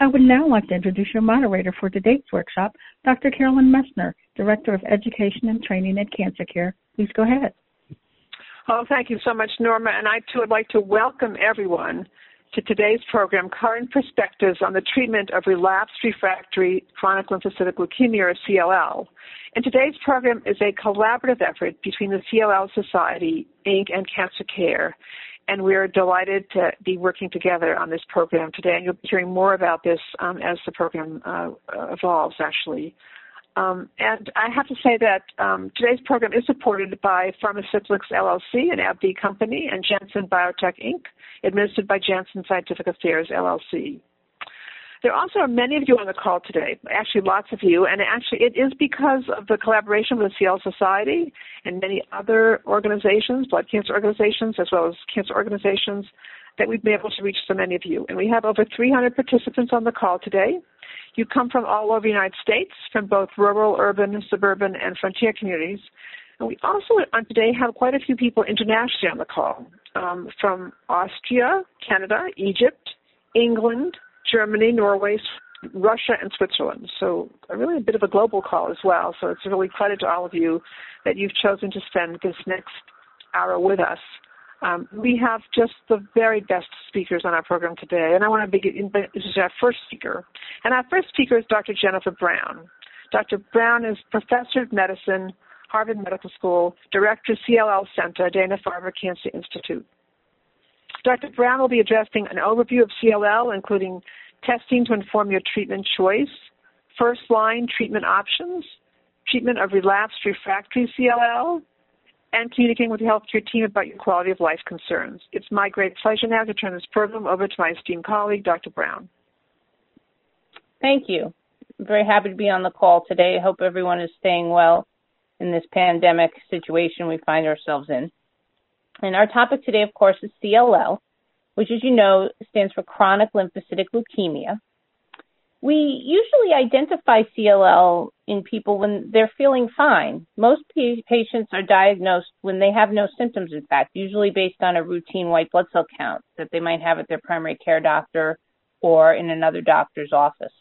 I would now like to introduce your moderator for today's workshop, Dr. Carolyn Messner, Director of Education and Training at Cancer Care. Please go ahead. Oh, thank you so much, Norma. And I too would like to welcome everyone to today's program, Current Perspectives on the Treatment of Relapsed Refractory Chronic Lymphocytic Leukemia, or CLL. And today's program is a collaborative effort between the CLL Society, Inc., and Cancer Care and we're delighted to be working together on this program today. And you'll be hearing more about this um, as the program uh, evolves, actually. Um, and I have to say that um, today's program is supported by Pharmacyclics LLC, an AbbVie company, and Janssen Biotech Inc., administered by Janssen Scientific Affairs LLC. There also are many of you on the call today, actually lots of you, and actually it is because of the collaboration with the CLL Society and many other organizations, blood cancer organizations, as well as cancer organizations, that we've been able to reach so many of you. And we have over 300 participants on the call today. You come from all over the United States, from both rural, urban, suburban, and frontier communities. And we also on today have quite a few people internationally on the call, um, from Austria, Canada, Egypt, England, Germany, Norway, Russia, and Switzerland. So really a bit of a global call as well. So it's really credit to all of you that you've chosen to spend this next hour with us. Um, we have just the very best speakers on our program today, and I want to begin. This is our first speaker, and our first speaker is Dr. Jennifer Brown. Dr. Brown is professor of medicine, Harvard Medical School, director of CLL Center, Dana Farber Cancer Institute. Dr. Brown will be addressing an overview of CLL, including testing to inform your treatment choice, first line treatment options, treatment of relapsed refractory CLL, and communicating with the healthcare team about your quality of life concerns. It's my great pleasure now to turn this program over to my esteemed colleague, Dr. Brown. Thank you. I'm very happy to be on the call today. I hope everyone is staying well in this pandemic situation we find ourselves in. And our topic today, of course, is CLL, which, as you know, stands for chronic lymphocytic leukemia. We usually identify CLL in people when they're feeling fine. Most patients are diagnosed when they have no symptoms, in fact, usually based on a routine white blood cell count that they might have at their primary care doctor or in another doctor's office.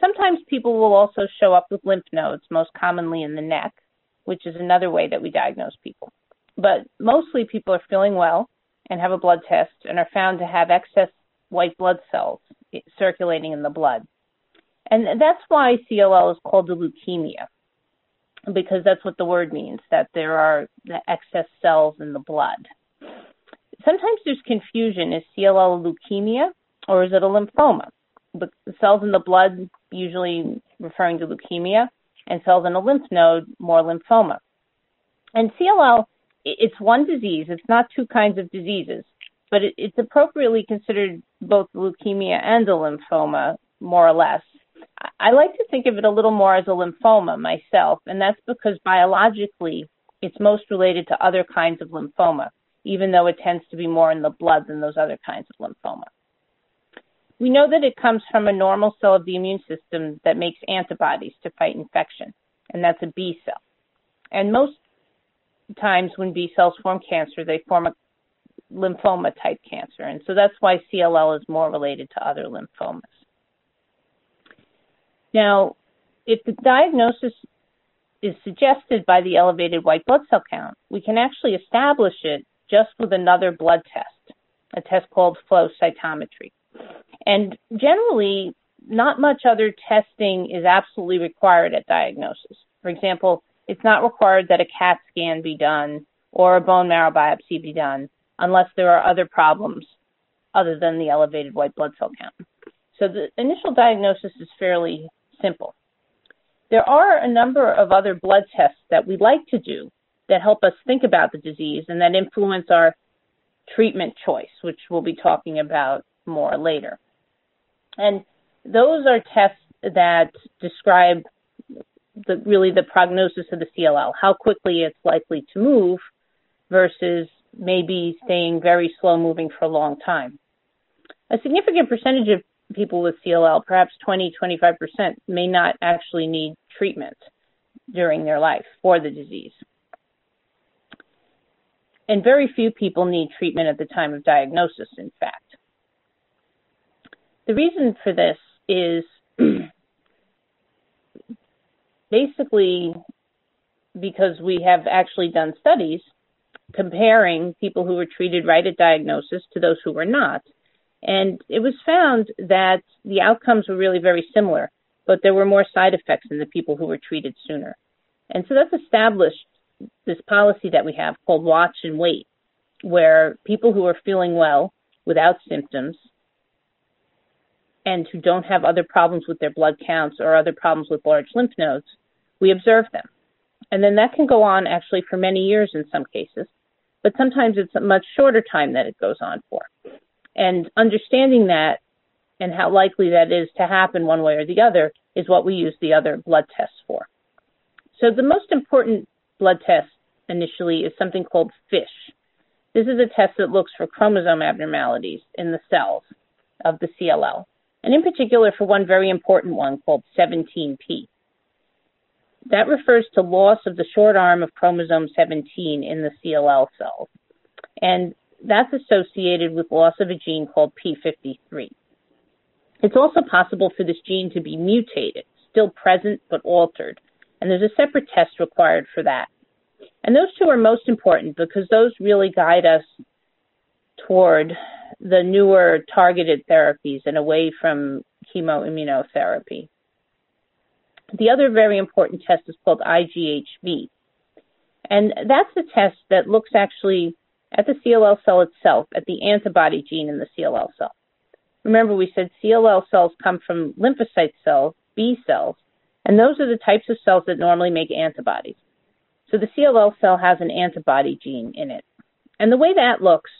Sometimes people will also show up with lymph nodes, most commonly in the neck, which is another way that we diagnose people but mostly people are feeling well and have a blood test and are found to have excess white blood cells circulating in the blood. And that's why CLL is called a leukemia, because that's what the word means, that there are the excess cells in the blood. Sometimes there's confusion. Is CLL a leukemia or is it a lymphoma? The cells in the blood usually referring to leukemia, and cells in a lymph node more lymphoma. And CLL it's one disease. It's not two kinds of diseases, but it, it's appropriately considered both leukemia and a lymphoma, more or less. I like to think of it a little more as a lymphoma myself, and that's because biologically it's most related to other kinds of lymphoma, even though it tends to be more in the blood than those other kinds of lymphoma. We know that it comes from a normal cell of the immune system that makes antibodies to fight infection, and that's a B cell. And most times when B cells form cancer, they form a lymphoma type cancer. And so that's why CLL is more related to other lymphomas. Now, if the diagnosis is suggested by the elevated white blood cell count, we can actually establish it just with another blood test, a test called flow cytometry. And generally, not much other testing is absolutely required at diagnosis. For example, it's not required that a CAT scan be done or a bone marrow biopsy be done unless there are other problems other than the elevated white blood cell count. So the initial diagnosis is fairly simple. There are a number of other blood tests that we like to do that help us think about the disease and that influence our treatment choice, which we'll be talking about more later. And those are tests that describe the really the prognosis of the CLL, how quickly it's likely to move versus maybe staying very slow moving for a long time. A significant percentage of people with CLL, perhaps 20, 25%, may not actually need treatment during their life for the disease. And very few people need treatment at the time of diagnosis, in fact. The reason for this is basically because we have actually done studies comparing people who were treated right at diagnosis to those who were not. And it was found that the outcomes were really very similar, but there were more side effects in the people who were treated sooner. And so that's established this policy that we have called watch and wait, where people who are feeling well without symptoms and who don't have other problems with their blood counts or other problems with large lymph nodes, we observe them. And then that can go on actually for many years in some cases, but sometimes it's a much shorter time that it goes on for. And understanding that and how likely that is to happen one way or the other is what we use the other blood tests for. So the most important blood test initially is something called FISH. This is a test that looks for chromosome abnormalities in the cells of the CLL, and in particular for one very important one called 17p. That refers to loss of the short arm of chromosome 17 in the CLL cells. And that's associated with loss of a gene called P53. It's also possible for this gene to be mutated, still present but altered, and there's a separate test required for that. And those two are most important because those really guide us toward the newer targeted therapies and away from chemoimmunotherapy. The other very important test is called IGHV. And that's a test that looks actually at the CLL cell itself, at the antibody gene in the CLL cell. Remember, we said CLL cells come from lymphocyte cells, B cells, and those are the types of cells that normally make antibodies. So the CLL cell has an antibody gene in it. And the way that looks,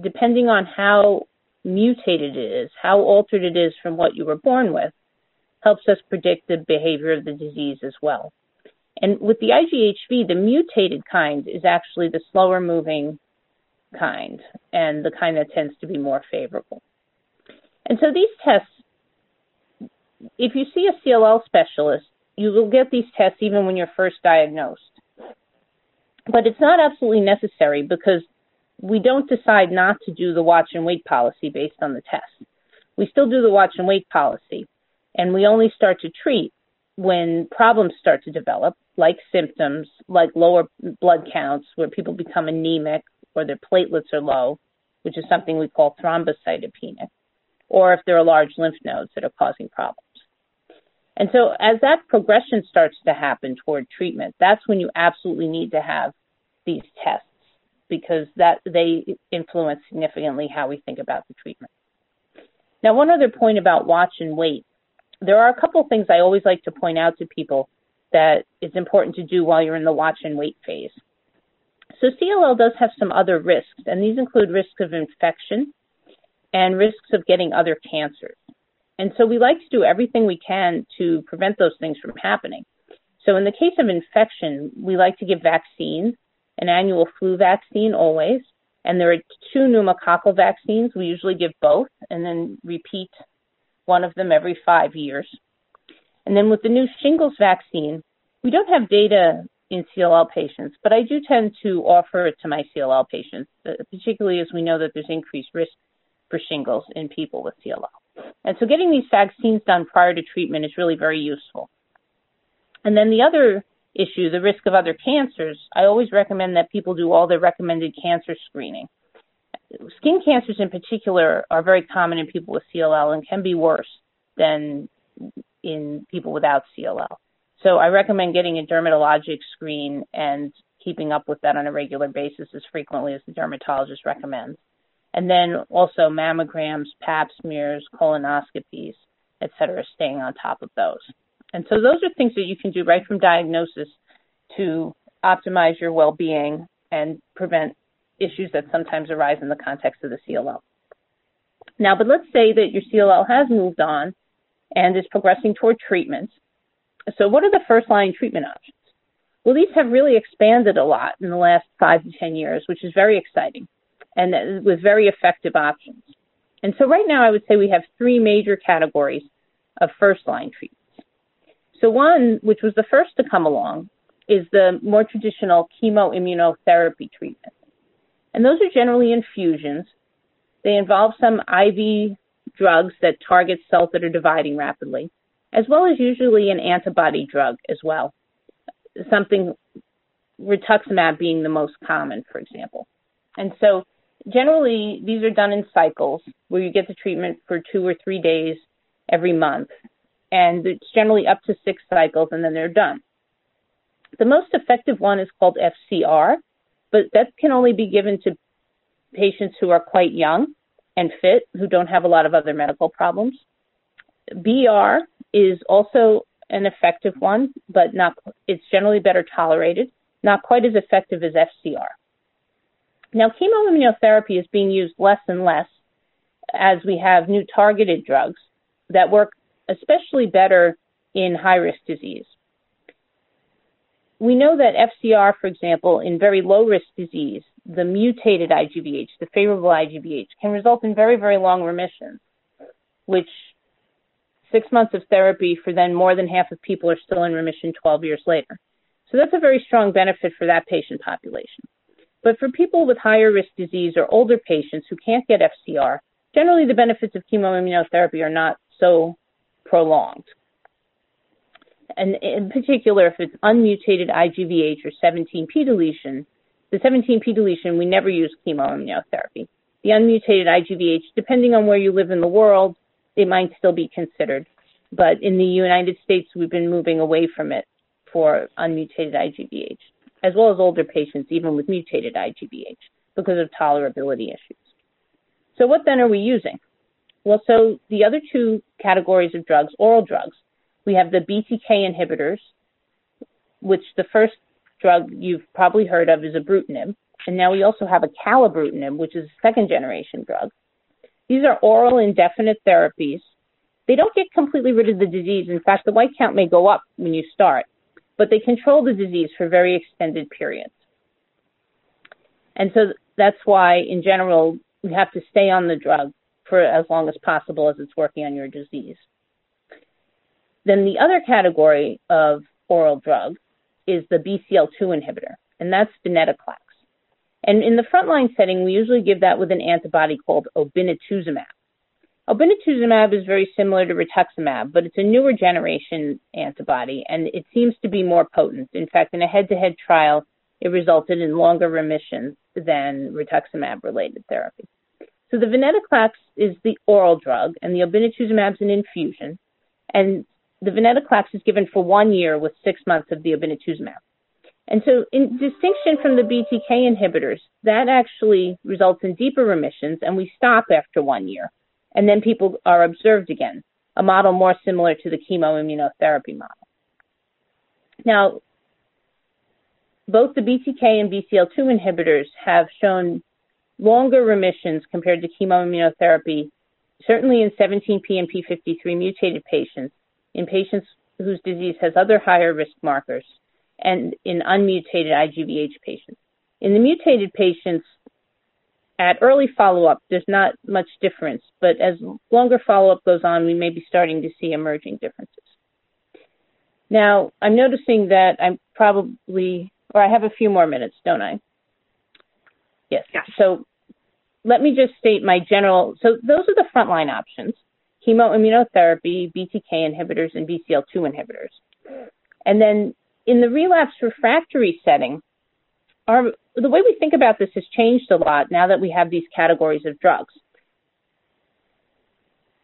depending on how mutated it is, how altered it is from what you were born with, helps us predict the behavior of the disease as well. And with the IGHV, the mutated kind is actually the slower moving kind and the kind that tends to be more favorable. And so these tests if you see a CLL specialist, you will get these tests even when you're first diagnosed. But it's not absolutely necessary because we don't decide not to do the watch and wait policy based on the test. We still do the watch and wait policy, and we only start to treat when problems start to develop, like symptoms, like lower blood counts, where people become anemic or their platelets are low, which is something we call thrombocytopenic, or if there are large lymph nodes that are causing problems. And so as that progression starts to happen toward treatment, that's when you absolutely need to have these tests because that they influence significantly how we think about the treatment. Now, one other point about watch and wait. There are a couple things I always like to point out to people that it's important to do while you're in the watch and wait phase. So CLL does have some other risks, and these include risks of infection and risks of getting other cancers. And so we like to do everything we can to prevent those things from happening. So in the case of infection, we like to give vaccines, an annual flu vaccine always, and there are two pneumococcal vaccines. We usually give both and then repeat one of them every five years. And then with the new shingles vaccine, we don't have data in CLL patients, but I do tend to offer it to my CLL patients, uh, particularly as we know that there's increased risk for shingles in people with CLL. And so getting these vaccines done prior to treatment is really very useful. And then the other issue, the risk of other cancers, I always recommend that people do all their recommended cancer screening. Skin cancers in particular are very common in people with CLL and can be worse than in people without CLL. So I recommend getting a dermatologic screen and keeping up with that on a regular basis as frequently as the dermatologist recommends and then also mammograms, pap smears, colonoscopies, et cetera, staying on top of those. And so those are things that you can do right from diagnosis to optimize your well-being and prevent issues that sometimes arise in the context of the CLL. Now, but let's say that your CLL has moved on and is progressing toward treatment. So, what are the first line treatment options? Well, these have really expanded a lot in the last five to 10 years, which is very exciting and with very effective options. And so, right now, I would say we have three major categories of first line treatments. So, one, which was the first to come along, is the more traditional chemoimmunotherapy treatment. And those are generally infusions. They involve some IV drugs that target cells that are dividing rapidly, as well as usually an antibody drug as well. Something rituximab being the most common, for example. And so generally these are done in cycles where you get the treatment for two or three days every month. And it's generally up to six cycles and then they're done. The most effective one is called FCR, but that can only be given to patients who are quite young and fit, who don't have a lot of other medical problems. BR is also an effective one, but not it's generally better tolerated, not quite as effective as FCR. Now, chemoimmunotherapy is being used less and less as we have new targeted drugs that work especially better in high risk disease. We know that FCR, for example, in very low risk disease, the mutated IGVH, the favorable IGVH, can result in very, very long remissions, which six months of therapy for then more than half of people are still in remission 12 years later. So that's a very strong benefit for that patient population. But for people with higher risk disease or older patients who can't get FCR, generally the benefits of chemoimmunotherapy are not so prolonged. And in particular, if it's unmutated IGVH or 17p deletion, the 17p deletion, we never use chemoimmunotherapy. The unmutated IGVH, depending on where you live in the world, it might still be considered. But in the United States, we've been moving away from it for unmutated IGVH, as well as older patients, even with mutated IGVH, because of tolerability issues. So what then are we using? Well, so the other two categories of drugs, oral drugs, we have the BTK inhibitors, which the first drug you've probably heard of is ibrutinib, and now we also have acalabrutinib, which is a second generation drug. These are oral indefinite therapies. They don't get completely rid of the disease. In fact, the white count may go up when you start, but they control the disease for very extended periods. And so that's why, in general, you have to stay on the drug for as long as possible as it's working on your disease. Then the other category of oral drug is the BCL2 inhibitor, and that's venetoclax. And in the frontline setting, we usually give that with an antibody called obinutuzumab. Obinutuzumab is very similar to rituximab, but it's a newer generation antibody, and it seems to be more potent. In fact, in a head-to-head trial, it resulted in longer remissions than rituximab-related therapy. So the venetoclax is the oral drug, and the obinutuzumab is an infusion. And the venetoclax is given for one year with six months of the obinutuzumab. And so, in distinction from the BTK inhibitors, that actually results in deeper remissions, and we stop after one year. And then people are observed again, a model more similar to the chemoimmunotherapy model. Now, both the BTK and BCL2 inhibitors have shown longer remissions compared to chemoimmunotherapy, certainly in 17p and p53 mutated patients, in patients whose disease has other higher risk markers, and in unmutated IGVH patients. In the mutated patients, at early follow-up, there's not much difference, but as longer follow-up goes on, we may be starting to see emerging differences. Now, I'm noticing that I'm probably, or I have a few more minutes, don't I? Yes. yes. So let me just state my general, so those are the frontline options chemoimmunotherapy, BTK inhibitors, and BCL2 inhibitors. And then in the relapse refractory setting, our, the way we think about this has changed a lot now that we have these categories of drugs.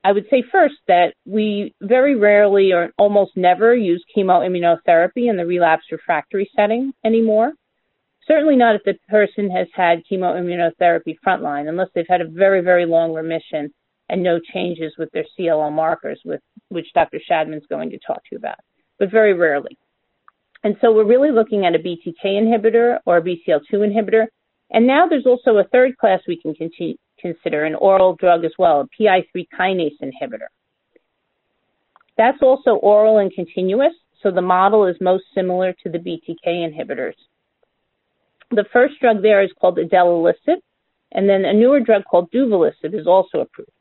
I would say first that we very rarely or almost never use chemoimmunotherapy in the relapse refractory setting anymore. Certainly not if the person has had chemoimmunotherapy frontline, unless they've had a very, very long remission and no changes with their CLL markers, with which Dr. Shadman is going to talk to you about, but very rarely. And so we're really looking at a BTK inhibitor or a BCL2 inhibitor. And now there's also a third class we can continue, consider, an oral drug as well, a PI3 kinase inhibitor. That's also oral and continuous, so the model is most similar to the BTK inhibitors. The first drug there is called idelalisib, and then a newer drug called duvelisib is also approved.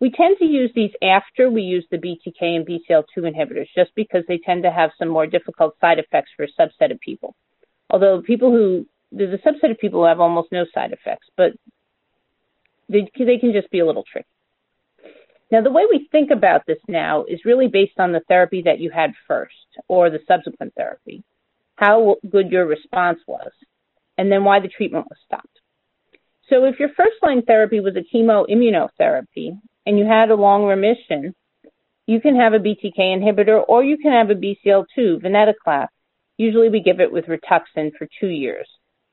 We tend to use these after we use the BTK and BCL2 inhibitors just because they tend to have some more difficult side effects for a subset of people. Although people who, there's a subset of people who have almost no side effects, but they, they can just be a little tricky. Now, the way we think about this now is really based on the therapy that you had first or the subsequent therapy, how good your response was, and then why the treatment was stopped. So if your first line therapy was a chemoimmunotherapy and you had a long remission, you can have a BTK inhibitor or you can have a BCL2, venetoclax. Usually we give it with Rituxan for two years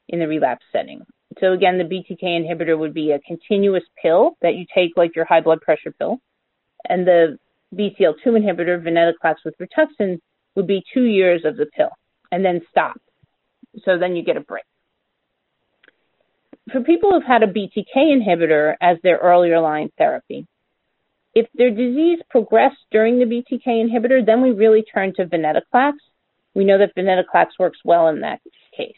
in the relapse setting. So again, the BTK inhibitor would be a continuous pill that you take like your high blood pressure pill. And the BCL2 inhibitor, venetoclax with Rituxan, would be two years of the pill and then stop. So then you get a break for people who've had a BTK inhibitor as their earlier line therapy, if their disease progressed during the BTK inhibitor, then we really turn to venetoclax. We know that venetoclax works well in that case.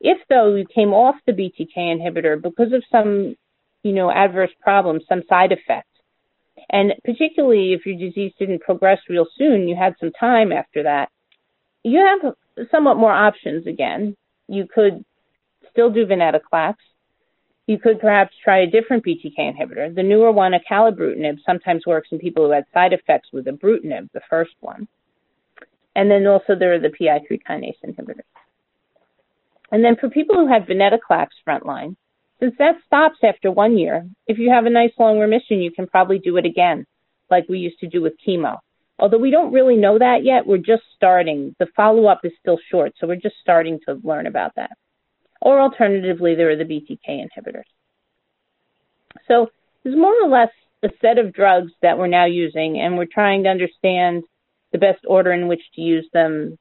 If though you came off the BTK inhibitor because of some, you know, adverse problems, some side effects, and particularly if your disease didn't progress real soon, you had some time after that, you have somewhat more options again. You could still do venetoclax. You could perhaps try a different BTK inhibitor. The newer one, acalabrutinib, sometimes works in people who had side effects with ibrutinib, the first one. And then also there are the PI3 kinase inhibitors. And then for people who had venetoclax frontline, since that stops after one year, if you have a nice long remission, you can probably do it again, like we used to do with chemo. Although we don't really know that yet, we're just starting. The follow up is still short, so we're just starting to learn about that or alternatively, there are the BTK inhibitors. So there's more or less a set of drugs that we're now using, and we're trying to understand the best order in which to use them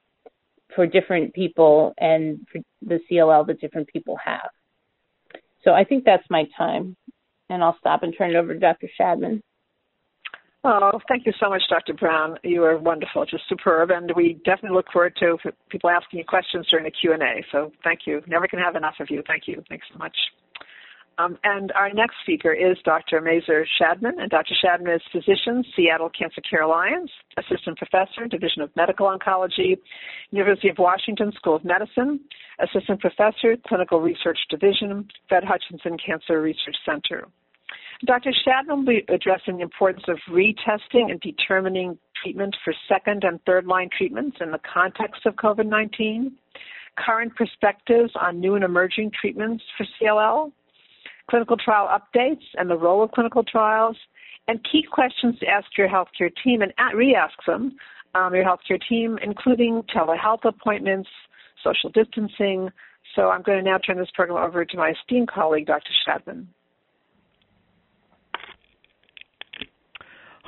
for different people and for the CLL that different people have. So I think that's my time, and I'll stop and turn it over to Dr. Shadman. Oh, thank you so much, Dr. Brown. You are wonderful, just superb, and we definitely look forward to people asking you questions during the Q and A. So, thank you. Never can have enough of you. Thank you. Thanks so much. Um, and our next speaker is Dr. Mazyar Shadman, and Dr. Shadman is physician, Seattle Cancer Care Alliance, assistant professor, Division of Medical Oncology, University of Washington School of Medicine, assistant professor, Clinical Research Division, Fred Hutchinson Cancer Research Center. Dr. Shadman will be addressing the importance of retesting and determining treatment for second and third line treatments in the context of COVID 19, current perspectives on new and emerging treatments for CLL, clinical trial updates and the role of clinical trials, and key questions to ask your healthcare team and re ask them, um, your healthcare team, including telehealth appointments, social distancing. So I'm going to now turn this program over to my esteemed colleague, Dr. Shadman.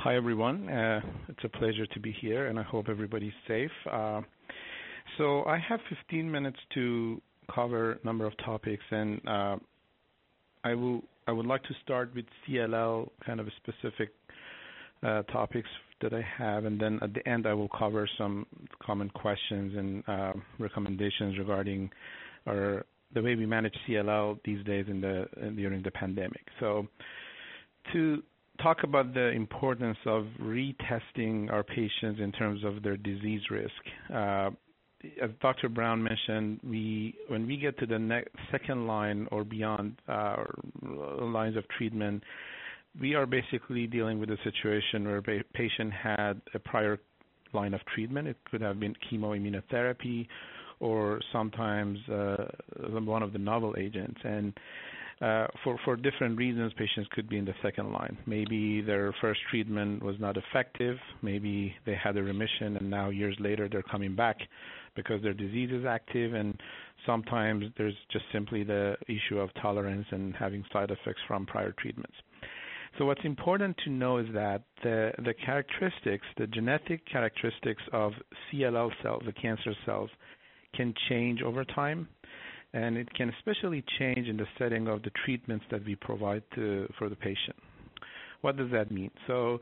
Hi, everyone. Uh, it's a pleasure to be here, and I hope everybody's safe. Uh, so I have 15 minutes to cover a number of topics, and uh, I will I would like to start with CLL, kind of specific uh, topics that I have, and then at the end I will cover some common questions and uh, recommendations regarding our the way we manage CLL these days in the in, during the pandemic. So to talk about the importance of retesting our patients in terms of their disease risk. Uh, as Dr. Brown mentioned, we when we get to the second line or beyond uh, lines of treatment, we are basically dealing with a situation where a patient had a prior line of treatment. It could have been chemoimmunotherapy or sometimes uh, one of the novel agents. Uh, for for different reasons, patients could be in the second line. Maybe their first treatment was not effective. Maybe they had a remission, and now years later they're coming back because their disease is active. And sometimes there's just simply the issue of tolerance and having side effects from prior treatments. So what's important to know is that the the characteristics, the genetic characteristics of CLL cells, the cancer cells, can change over time and it can especially change in the setting of the treatments that we provide to, for the patient. What does that mean? So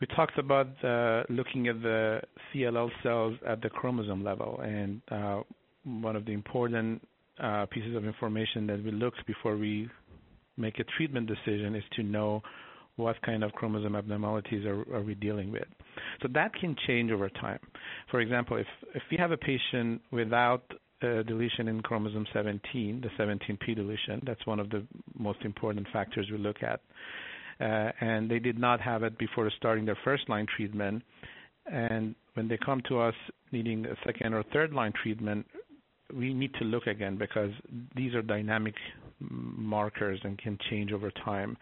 we talked about uh, looking at the CLL cells at the chromosome level, and uh, one of the important uh, pieces of information that we look before we make a treatment decision is to know what kind of chromosome abnormalities are, are we dealing with. So that can change over time. For example, if if we have a patient without deletion in chromosome 17, the 17p deletion, that's one of the most important factors we look at. Uh, and they did not have it before starting their first line treatment. And when they come to us needing a second or third line treatment, we need to look again because these are dynamic markers and can change over time.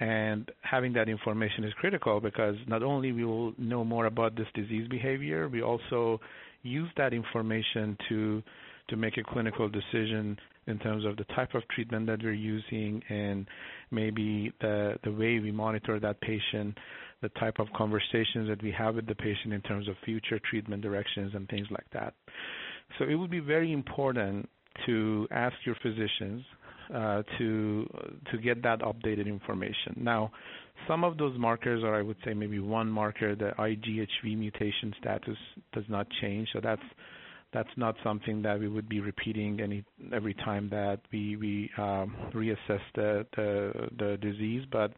And having that information is critical because not only we will know more about this disease behavior, we also use that information to to make a clinical decision in terms of the type of treatment that we're using and maybe the the way we monitor that patient, the type of conversations that we have with the patient in terms of future treatment directions and things like that. So it would be very important to ask your physicians uh, to to get that updated information. Now, some of those markers, or I would say maybe one marker, the IGHV mutation status does not change. So that's that's not something that we would be repeating any every time that we we um, reassess the, the the disease. But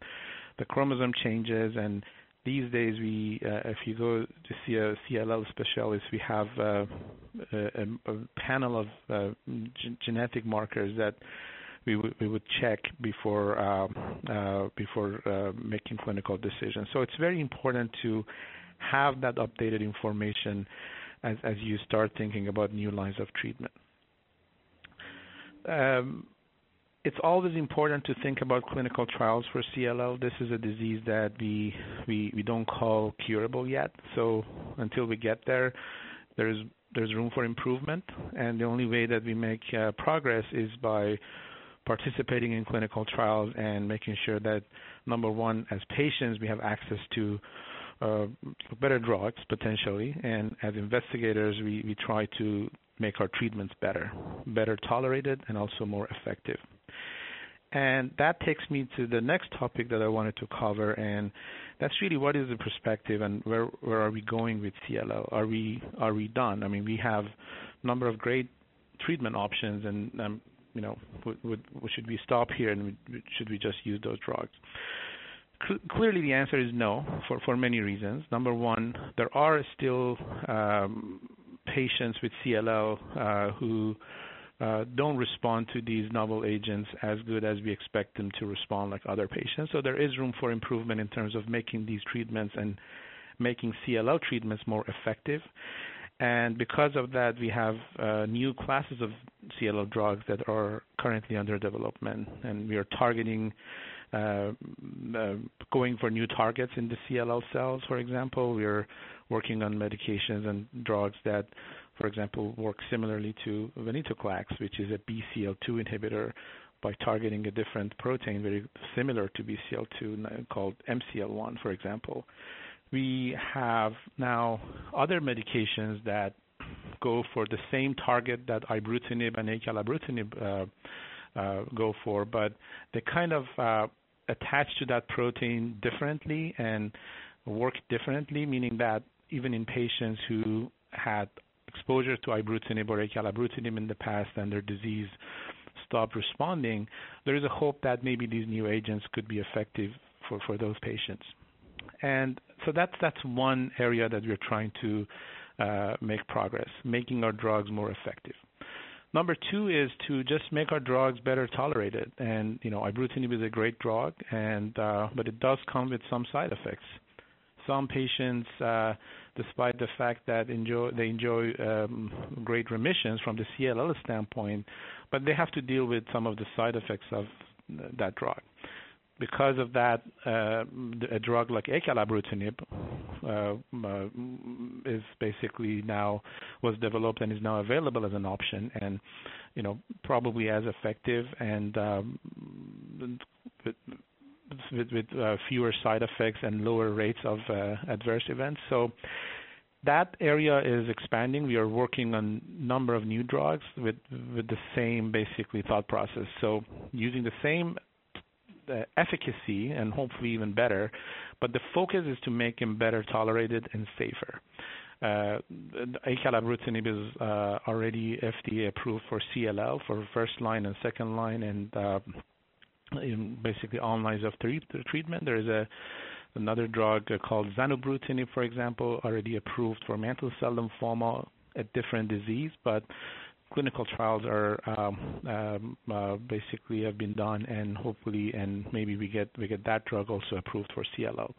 the chromosome changes and these days, we uh, if you go to see a CLL specialist, we have uh, a, a, panel of uh, g- genetic markers that we, w- we would check before um, uh, before uh, making clinical decisions. So it's very important to have that updated information as, as you start thinking about new lines of treatment. Um, it's always important to think about clinical trials for CLL. This is a disease that we we we don't call curable yet. So until we get there, there's there's room for improvement, and the only way that we make uh, progress is by participating in clinical trials and making sure that number one, as patients, we have access to uh, better drugs potentially, and as investigators, we, we try to make our treatments better, better tolerated, and also more effective. And that takes me to the next topic that I wanted to cover, and that's really what is the perspective and where where are we going with CLL? Are we are we done? I mean, we have a number of great treatment options, and um, you know, would, would, should we stop here and should we just use those drugs? clearly, the answer is no for for many reasons. Number one, there are still um, patients with CLL uh, who uh, don't respond to these novel agents as good as we expect them to respond like other patients. So there is room for improvement in terms of making these treatments and making CLL treatments more effective. And because of that, we have uh, new classes of CLL drugs that are currently under development, and we are targeting uh, uh, going for new targets in the CLL cells, for example. We are working on medications and drugs that for example, work similarly to venetoclax, which is a BCL2 inhibitor by targeting a different protein very similar to BCL2 called MCL1, for example. We have now other medications that go for the same target that ibrutinib and acalabrutinib uh, uh, go for, but they kind of uh, attach to that protein differently and work differently, meaning that even in patients who had exposure to ibrutinib or acalabrutinib in the past and their disease stopped responding, there is a hope that maybe these new agents could be effective for, for those patients. And so that's that's one area that we're trying to uh, make progress, making our drugs more effective. Number two is to just make our drugs better tolerated. And you know, ibrutinib is a great drug, and uh, but it does come with some side effects. Some patients uh, despite the fact that enjoy, they enjoy um, great remissions from the CLL standpoint, but they have to deal with some of the side effects of that drug. Because of that, uh, a drug like acalabrutinib uh, uh, is basically now was developed and is now available as an option, and you know probably as effective and um, with, with fewer side effects and lower rates of adverse events. So that area is expanding. We are working on number of new drugs with with the same basically thought process. So using the same uh, efficacy and hopefully even better, but the focus is to make them better tolerated and safer. Uh, acalabrutinib is uh, already FDA approved for CLL for first line and second line, and uh, in basically all lines of treatment. There is a another drug called zanubrutinib, for example, already approved for mantle cell lymphoma, a different disease, but clinical trials are um, um, uh, basically have been done, and hopefully, and maybe we get we get that drug also approved for CLL.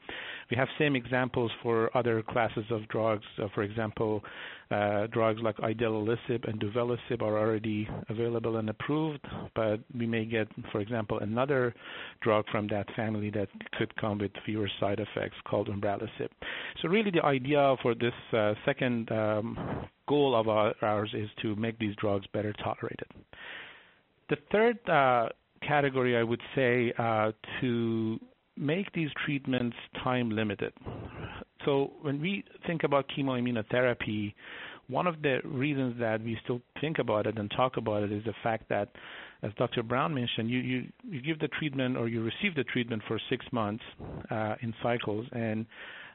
We have same examples for other classes of drugs. Uh, for example, uh, drugs like idelalisib and duvelisib are already available and approved, but we may get, for example, another drug from that family that could come with fewer side effects called umbralisib. So really, the idea for this second um, goal of ours is to make these drugs better tolerated. The third uh, category, I would say, uh, to make these treatments time limited. So when we think about chemoimmunotherapy, one of the reasons that we still think about it and talk about it is the fact that, as Dr. Brown mentioned, you, you, you give the treatment or you receive the treatment for six months uh, in cycles, and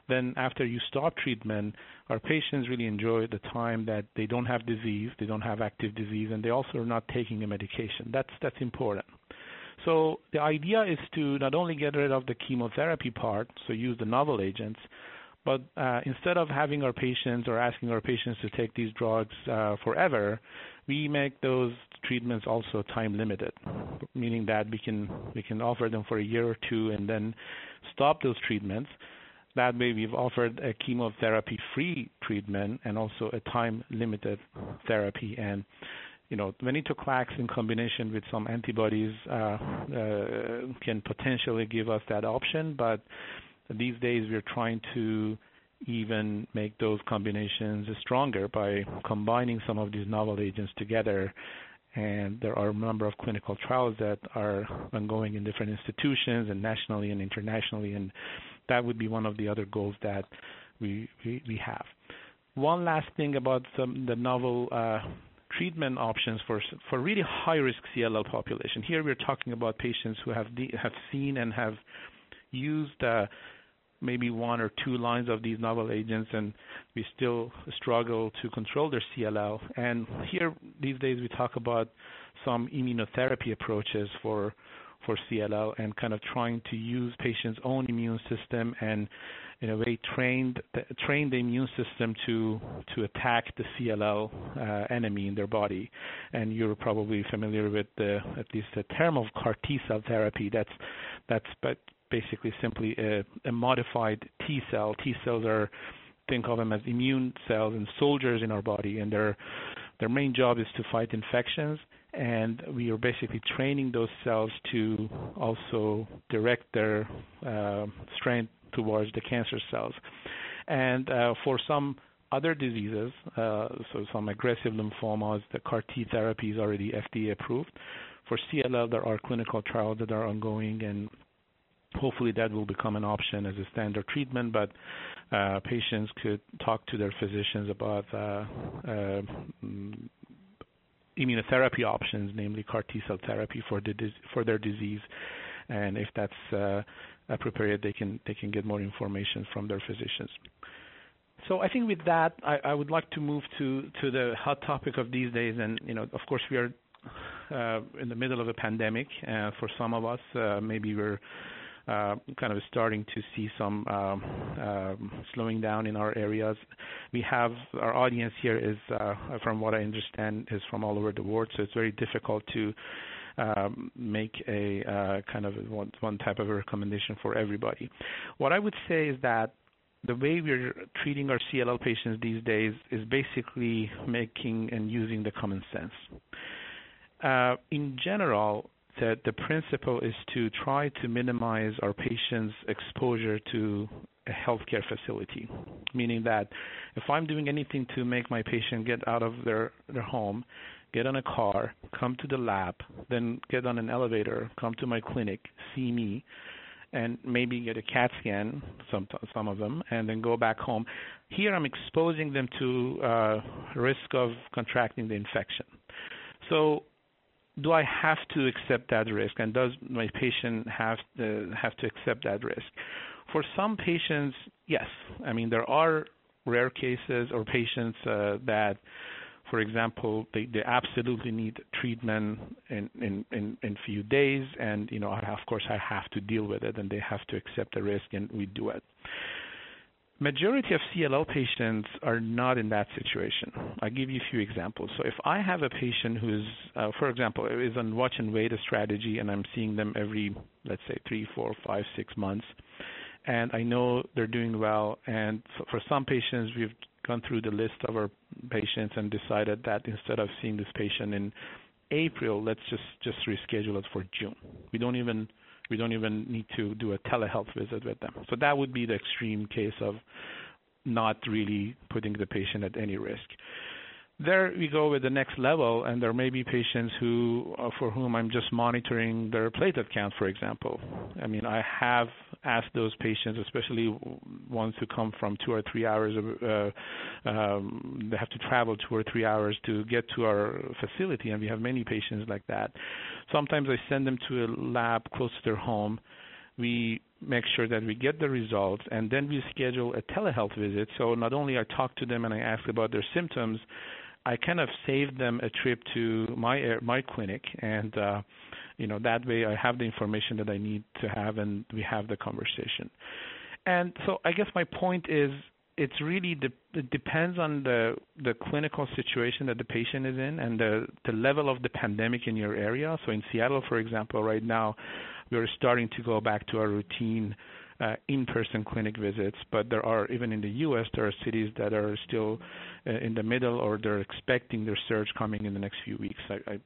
then after you stop treatment, our patients really enjoy the time that they don't have disease, they don't have active disease, and they also are not taking a medication. That's that's important. So the idea is to not only get rid of the chemotherapy part, so use the novel agents, but uh, instead of having our patients or asking our patients to take these drugs uh, forever, we make those treatments also time limited, meaning that we can we can offer them for a year or two and then stop those treatments that way, we've offered a chemotherapy-free treatment and also a time-limited therapy. And you know, venetoclax in combination with some antibodies uh, uh, can potentially give us that option, but these days we're trying to even make those combinations stronger by combining some of these novel agents together. And there are a number of clinical trials that are ongoing in different institutions and nationally and internationally. And that would be one of the other goals that we we, we have. One last thing about some, the novel uh, treatment options for for really high risk CLL population. Here we're talking about patients who have have seen and have used uh, maybe one or two lines of these novel agents, and we still struggle to control their CLL. And here these days we talk about some immunotherapy approaches for for CLL and kind of trying to use patients' own immune system and in a way trained train the immune system to to attack the CLL uh, enemy in their body. And you're probably familiar with at least the term of CAR T cell therapy. That's that's but basically simply a, a modified T cell. T cells are think of them as immune cells and soldiers in our body, and their their main job is to fight infections and we are basically training those cells to also direct their uh, strength towards the cancer cells. And uh, for some other diseases, uh, so some aggressive lymphomas, the CAR T therapy is already FDA approved. For CLL, there are clinical trials that are ongoing, and hopefully that will become an option as a standard treatment. But uh, patients could talk to their physicians about uh, uh, immunotherapy options, namely CAR T cell therapy for the for their disease, and if that's uh, appropriate, they can they can get more information from their physicians. So I think with that, I, I would like to move to to the hot topic of these days, and you know, of course, we are uh, in the middle of a pandemic. Uh, for some of us, uh, maybe we're kind of starting to see some um, um, slowing down in our areas. We have our audience here is, uh, from what I understand, is from all over the world, so it's very difficult to um, make a uh, kind of one, type of recommendation for everybody. What I would say is that the way we're treating our CLL patients these days is basically making and using the common sense. Uh, in general, that the principle is to try to minimize our patients' exposure to a healthcare facility, meaning that if I'm doing anything to make my patient get out of their, their home, get on a car, come to the lab, then get on an elevator, come to my clinic, see me, and maybe get a CAT scan, some some of them, and then go back home. Here, I'm exposing them to uh, risk of contracting the infection. So do I have to accept that risk, and does my patient have to, have to accept that risk? For some patients, yes. I mean, there are rare cases or patients uh, that, for example, they, they absolutely need treatment in in in, in few days, and you know, of course, I have to deal with it, and they have to accept the risk, and we do it majority of CLL patients are not in that situation. I'll give you a few examples. So if I have a patient who's, uh, for example, is on watch and wait strategy, and I'm seeing them every, let's say, three, four, five, six months, and I know they're doing well, and for some patients, we've gone through the list of our patients and decided that instead of seeing this patient in April, let's just just reschedule it for June. We don't even we don't even need to do a telehealth visit with them. So that would be the extreme case of not really putting the patient at any risk. There we go with the next level, and there may be patients who, uh, for whom I'm just monitoring their platelet count, for example. I mean, I have asked those patients, especially ones who come from two or three hours, of, uh, um, they have to travel two or three hours to get to our facility, and we have many patients like that. Sometimes I send them to a lab close to their home. We make sure that we get the results, and then we schedule a telehealth visit. So not only I talk to them and I ask about their symptoms, I kind of saved them a trip to my my clinic, and uh, you know that way I have the information that I need to have, and we have the conversation. And so I guess my point is, it's really de- it depends on the the clinical situation that the patient is in and the the level of the pandemic in your area. So in Seattle, for example, right now we are starting to go back to our routine uh, in-person clinic visits, but there are even in the U.S. there are cities that are still uh, in the middle or they're expecting their surge coming in the next few weeks. I, I,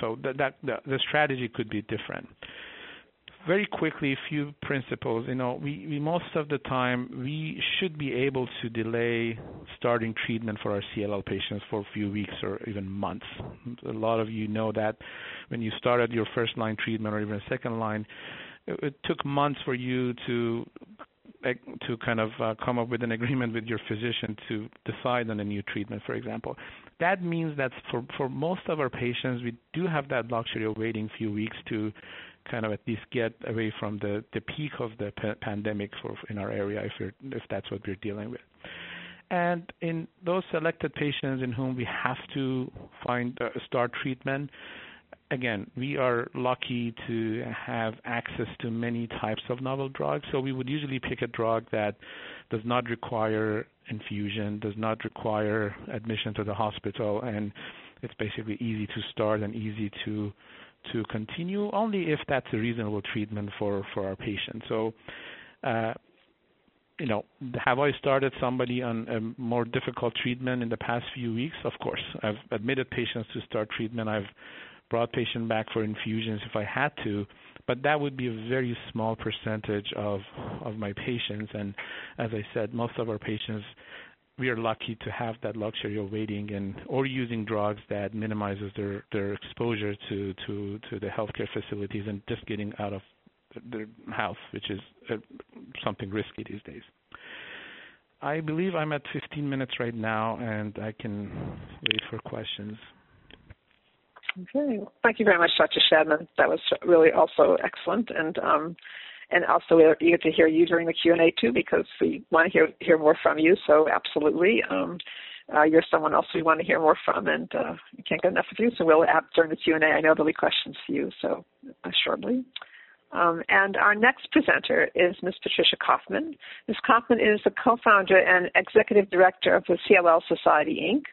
so that, that the, the strategy could be different. Very quickly, a few principles. You know, we, we most of the time we should be able to delay starting treatment for our CLL patients for a few weeks or even months. A lot of you know that when you started your first line treatment or even second line, it, it took months for you to to kind of uh, come up with an agreement with your physician to decide on a new treatment, for example. That means that for for most of our patients, we do have that luxury of waiting a few weeks to kind of at least get away from the the peak of the pa- pandemic for in our area, if you're if that's what we're dealing with. And in those selected patients in whom we have to find uh, start treatment, again, we are lucky to have access to many types of novel drugs. So we would usually pick a drug that does not require infusion, does not require admission to the hospital, and it's basically easy to start and easy to to continue only if that's a reasonable treatment for for our patients. So uh, you know, have I started somebody on a more difficult treatment in the past few weeks? Of course. I've admitted patients to start treatment. I've brought patient back for infusions if I had to, but that would be a very small percentage of of my patients. And as I said, most of our patients we are lucky to have that luxury of waiting and or using drugs that minimizes their their exposure to to to the healthcare facilities and just getting out of their house, which is uh, something risky these days. I believe I'm at 15 minutes right now, and I can wait for questions. Okay. Thank you very much, Dr. Shadman. That was really also excellent, and um, and also we're eager to hear you during the Q and A too, because we want to hear hear more from you. So absolutely, um, uh, you're someone else we want to hear more from, and uh, we can't get enough of you. So we'll add during the Q and A. I know there'll be questions for you, so uh, shortly. Um, and our next presenter is Ms. Patricia Koffman. Ms. Koffman is the co-founder and executive director of the CLL Society, Inc.,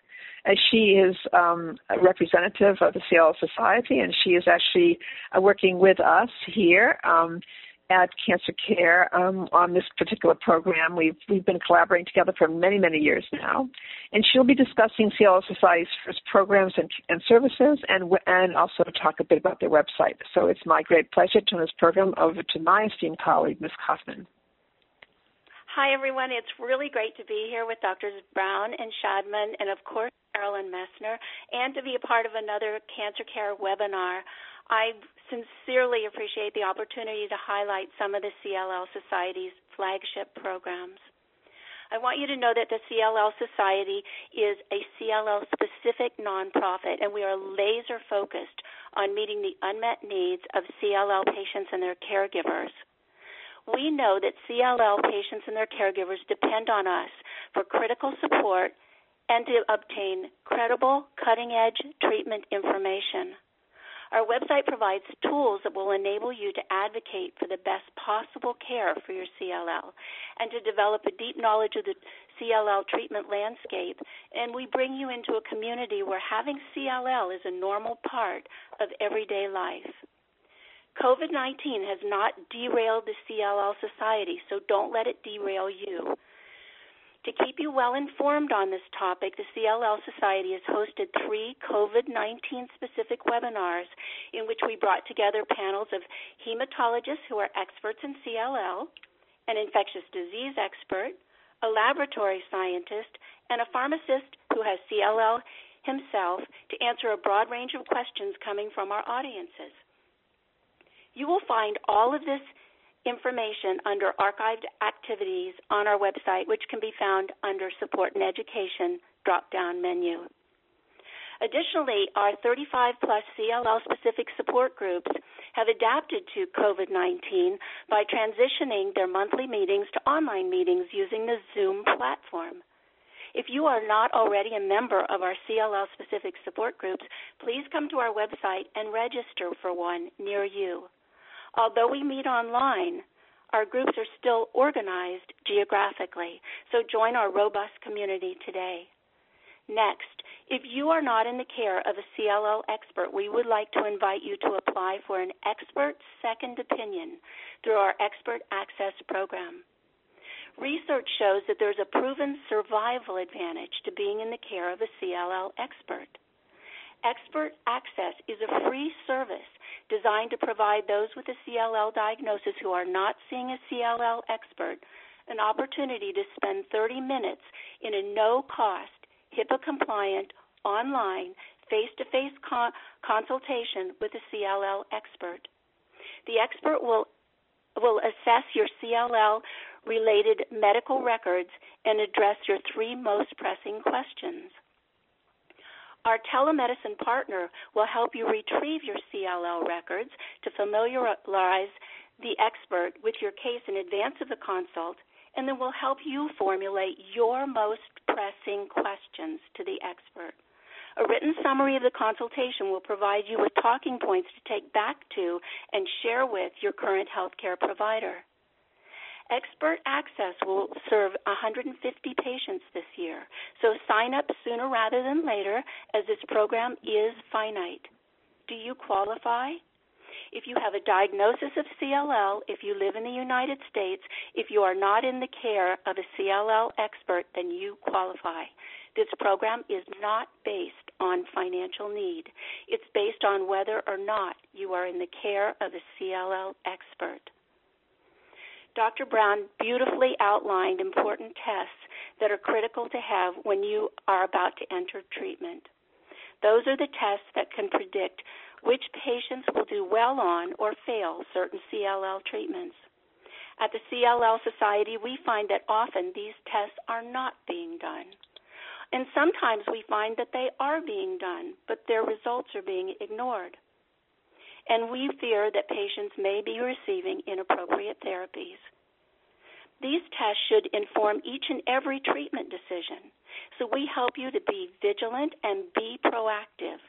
as she is um, a representative of the CLL Society, and she is actually uh, working with us here um, at Cancer Care um, on this particular program. We've we've been collaborating together for many many years now, and she'll be discussing CLL Society's first programs and, and services, and and also talk a bit about their website. So it's my great pleasure to turn this program over to my esteemed colleague, Ms. Koffman. Hi everyone, it's really great to be here with Drs. Brown and Shadman, and of course Carolyn Messner, and to be a part of another cancer care webinar. I sincerely appreciate the opportunity to highlight some of the CLL Society's flagship programs. I want you to know that the CLL Society is a CLL specific nonprofit, and we are laser focused on meeting the unmet needs of CLL patients and their caregivers. We know that CLL patients and their caregivers depend on us for critical support and to obtain credible, cutting edge treatment information. Our website provides tools that will enable you to advocate for the best possible care for your CLL and to develop a deep knowledge of the CLL treatment landscape. And we bring you into a community where having CLL is a normal part of everyday life. COVID 19 has not derailed the CLL Society, so don't let it derail you. To keep you well informed on this topic, the CLL Society has hosted three COVID 19 specific webinars in which we brought together panels of hematologists who are experts in CLL, an infectious disease expert, a laboratory scientist, and a pharmacist who has CLL himself to answer a broad range of questions coming from our audiences. You will find all of this information under archived activities on our website, which can be found under Support and Education drop down menu. Additionally, our 35 plus CLL specific support groups have adapted to COVID 19 by transitioning their monthly meetings to online meetings using the Zoom platform. If you are not already a member of our CLL specific support groups, please come to our website and register for one near you. Although we meet online, our groups are still organized geographically, so join our robust community today. Next, if you are not in the care of a CLL expert, we would like to invite you to apply for an expert second opinion through our Expert Access program. Research shows that there's a proven survival advantage to being in the care of a CLL expert. Expert Access is a free service designed to provide those with a CLL diagnosis who are not seeing a CLL expert an opportunity to spend 30 minutes in a no cost, HIPAA compliant, online, face to face consultation with a CLL expert. The expert will will assess your CLL related medical records and address your three most pressing questions. Our telemedicine partner will help you retrieve your CLL records to familiarize the expert with your case in advance of the consult, and then will help you formulate your most pressing questions to the expert. A written summary of the consultation will provide you with talking points to take back to and share with your current healthcare provider. Expert Access will serve 150 patients this year, so sign up sooner rather than later as this program is finite. Do you qualify? If you have a diagnosis of CLL, if you live in the United States, if you are not in the care of a CLL expert, then you qualify. This program is not based on financial need. It's based on whether or not you are in the care of a CLL expert. Dr. Brown beautifully outlined important tests that are critical to have when you are about to enter treatment. Those are the tests that can predict which patients will do well on or fail certain CLL treatments. At the CLL Society, we find that often these tests are not being done. And sometimes we find that they are being done, but their results are being ignored and we fear that patients may be receiving inappropriate therapies. These tests should inform each and every treatment decision, so we help you to be vigilant and be proactive.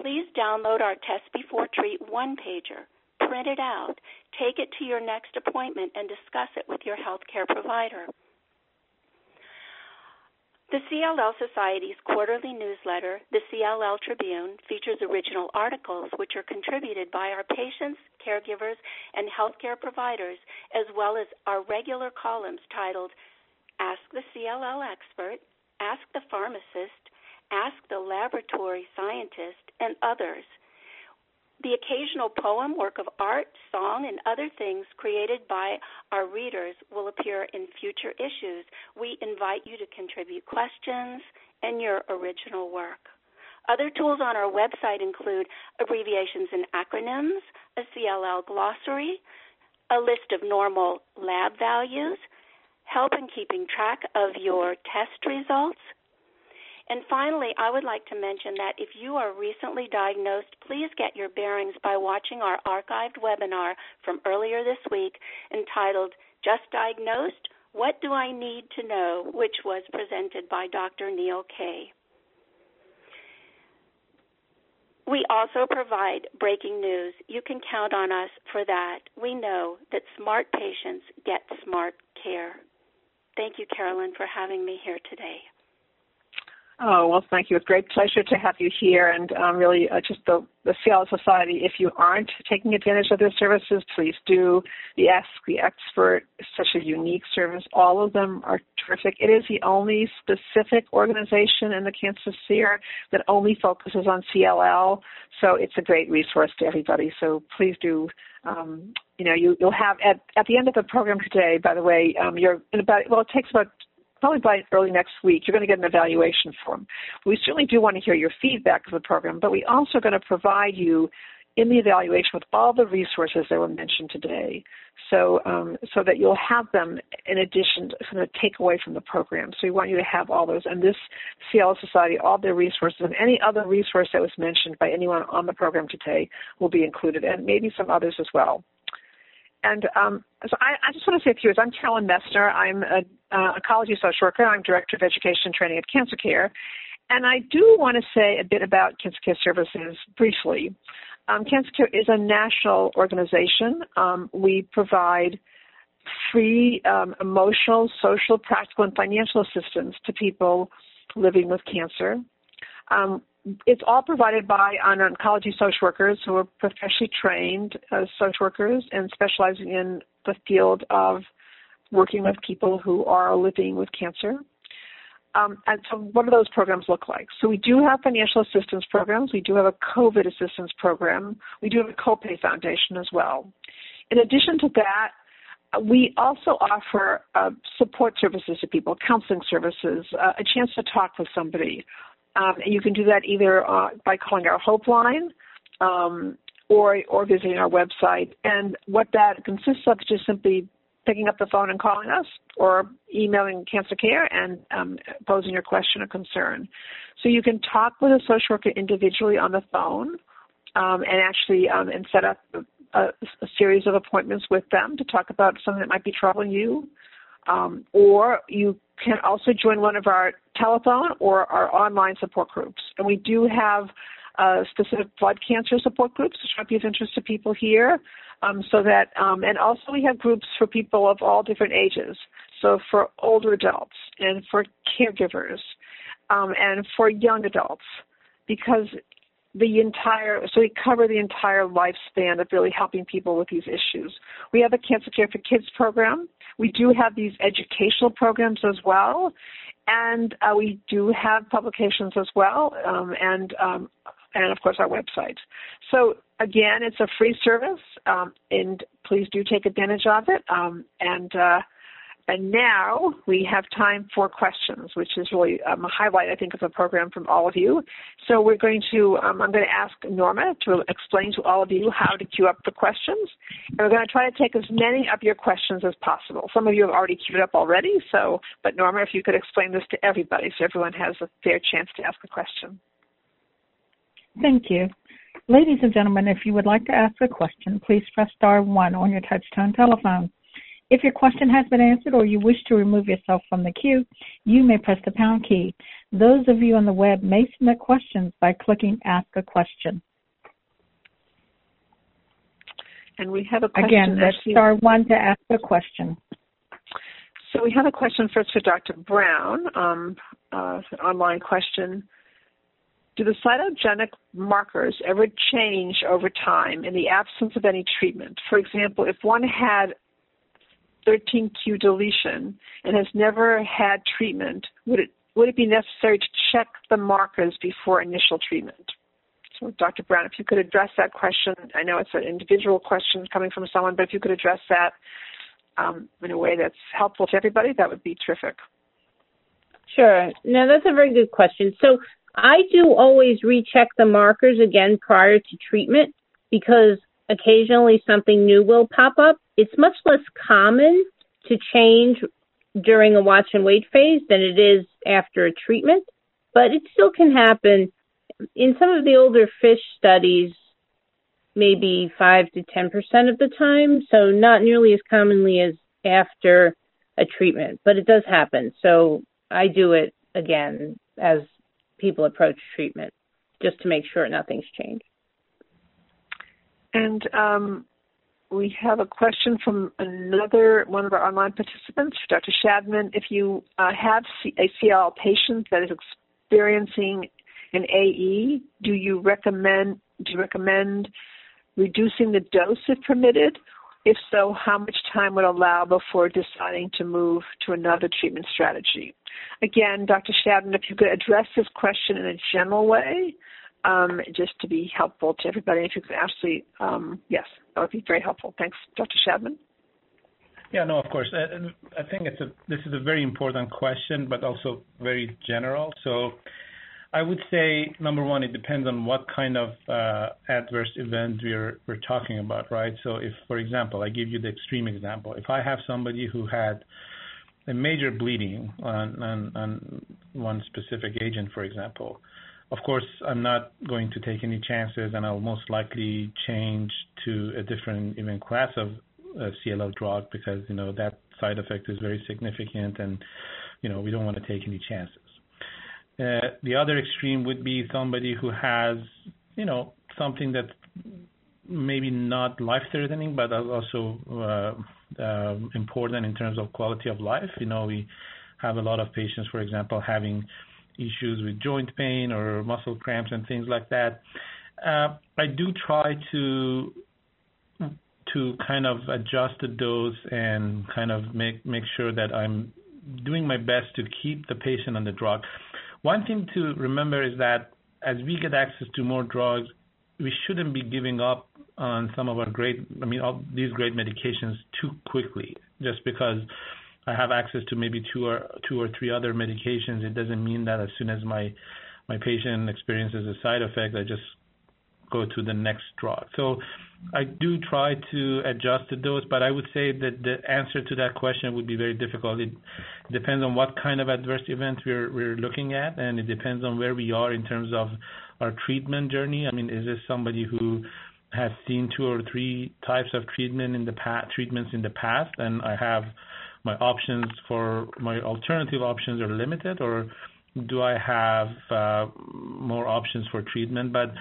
Please download our Test Before Treat one pager, print it out, take it to your next appointment, and discuss it with your healthcare provider. The CLL Society's quarterly newsletter, the CLL Tribune, features original articles which are contributed by our patients, caregivers, and healthcare providers, as well as our regular columns titled Ask the CLL Expert, Ask the Pharmacist, Ask the Laboratory Scientist, and others. The occasional poem, work of art, song, and other things created by our readers will appear in future issues. We invite you to contribute questions and your original work. Other tools on our website include abbreviations and acronyms, a CLL glossary, a list of normal lab values, help in keeping track of your test results, And finally, I would like to mention that if you are recently diagnosed, please get your bearings by watching our archived webinar from earlier this week entitled Just Diagnosed What Do I Need to Know, which was presented by Dr. Neil Kay. We also provide breaking news. You can count on us for that. We know that smart patients get smart care. Thank you, Carolyn, for having me here today. Oh, well, thank you. It's a great pleasure to have you here. And um, really, uh, just the, the Society, if you aren't taking advantage of their services, please do. The Ask the Expert is such a unique service. All of them are terrific. It is the only specific organization in the Cancer Sphere that only focuses on CLL. So it's a great resource to everybody. So please do um, you know, you, will have at, at the end of the program today, by the way, um, you're in about, well, it takes about probably by early next week, you're going to get an evaluation form. We certainly do want to hear your feedback of the program, but we also are going to provide you in the evaluation with all the resources that were mentioned today, so um, so that you'll have them in addition to kind of take away from the program. So we want you to have all those, and this CLL Society, all their resources, and any other resource that was mentioned by anyone on the program today will be included, and maybe some others as well. And um, so I, I, just want to say a few words. I'm Carolyn Messner. I'm an uh, oncology social worker. I'm director of education and training at Cancer Care. And I do want to say a bit about Cancer Care Services briefly. Um, Cancer Care is a national organization. Um, we provide free um, emotional, social, practical, and financial assistance to people living with cancer. Um, it's all provided by on oncology social workers who are professionally trained as social workers and specializing in the field of working with people who are living with cancer. Um, and so, what do those programs look like? So, we do have financial assistance programs. We do have a COVID assistance program. We do have a copay foundation as well. In addition to that, we also offer uh, support services to people, counseling services, uh, a chance to talk with somebody, um, you can do that either uh, by calling our Hope line um, or or visiting our website. And what that consists of is just simply picking up the phone and calling us, or emailing Cancer Care and um, posing your question or concern. So you can talk with a social worker individually on the phone, um, and actually um, and set up a, a, series of appointments with them to talk about something that might be troubling you. Um, or you can also join one of our telephone or our online support groups. And we do have uh, specific blood cancer support groups, which might be of interest to people here. Um, so that, um, and also we have groups for people of all different ages. So for older adults and for caregivers um, and for young adults, because the entire, so we cover the entire lifespan of really helping people with these issues. We have a Cancer Care for Kids program. We do have these educational programs as well, and uh, we do have publications as well, um, and um, and of course our website. So again, it's a free service, um, and please do take advantage of it. Um, and uh, and now we have time for questions, which is really um, a highlight, I think, of the program from all of you. So we're going to, um, I'm going to ask Norma to explain to all of you how to queue up the questions. And we're going to try to take as many of your questions as possible. Some of you have already queued up already, so, but Norma, if you could explain this to everybody so everyone has a fair chance to ask a question. Thank you. Ladies and gentlemen, if you would like to ask a question, please press star one on your touchtone telephone. If your question has been answered or you wish to remove yourself from the queue, you may press the pound key. Those of you on the web may submit questions by clicking Ask a Question. And we have a question. Again, that's star one to ask a question. So we have a question first for Dr. Brown, um, uh, an online question. Do the cytogenetic markers ever change over time in the absence of any treatment? For example, if one had 13q deletion and has never had treatment, would it would it be necessary to check the markers before initial treatment? So, Dr. Brown, if you could address that question, I know it's an individual question coming from someone, but if you could address that um, in a way that's helpful to everybody, that would be terrific. Sure. No, that's a very good question. So, I do always recheck the markers again prior to treatment because occasionally something new will pop up it's much less common to change during a watch and wait phase than it is after a treatment. but it still can happen. In some of the older FISH studies, maybe 5 to 10% of the time, so not nearly as commonly as after a treatment, but it does happen. So I do it again as people approach treatment just to make sure nothing's changed. And um, we have a question from another one of our online participants, Dr. Shadman. If you uh, have a CLL patient that is experiencing an AE, do you recommend do you recommend reducing the dose if permitted? If so, how much time would allow before deciding to move to another treatment strategy? Again, Dr. Shadman, if you could address this question in a general way, um, just to be helpful to everybody. If you could actually, um, yes, that would be very helpful. Thanks, Dr. Shadman. Yeah, no, of course. Uh, I think it's a this is a very important question, but also very general. So, I would say number one, it depends on what kind of uh, adverse event we're we're talking about, right? So, if, for example, I give you the extreme example, if I have somebody who had a major bleeding on on, on one specific agent, for example, of course, I'm not going to take any chances, and I'll most likely change to a different even class of uh, CLL drug because you know that side effect is very significant, and you know we don't want to take any chances. Uh, the other extreme would be somebody who has you know something that's maybe not life-threatening, but also uh, uh, important in terms of quality of life. You know, we have a lot of patients, for example, having issues with joint pain or muscle cramps and things like that. Uh, I do try to to kind of adjust the dose and kind of make make sure that I'm doing my best to keep the patient on the drug. One thing to remember is that as we get access to more drugs, we shouldn't be giving up on some of our great, I mean, all these great medications too quickly, just because I have access to maybe two or two or three other medications, it doesn't mean that as soon as my my patient experiences a side effect, I just go to the next drug. So I do try to adjust the dose, but I would say that the answer to that question would be very difficult. It depends on what kind of adverse event we're we're looking at, and it depends on where we are in terms of our treatment journey. I mean, is this somebody who has seen two or three types of treatment in the past, treatments in the past, and I have my options for my alternative options are limited, or do I have uh, more options for treatment? But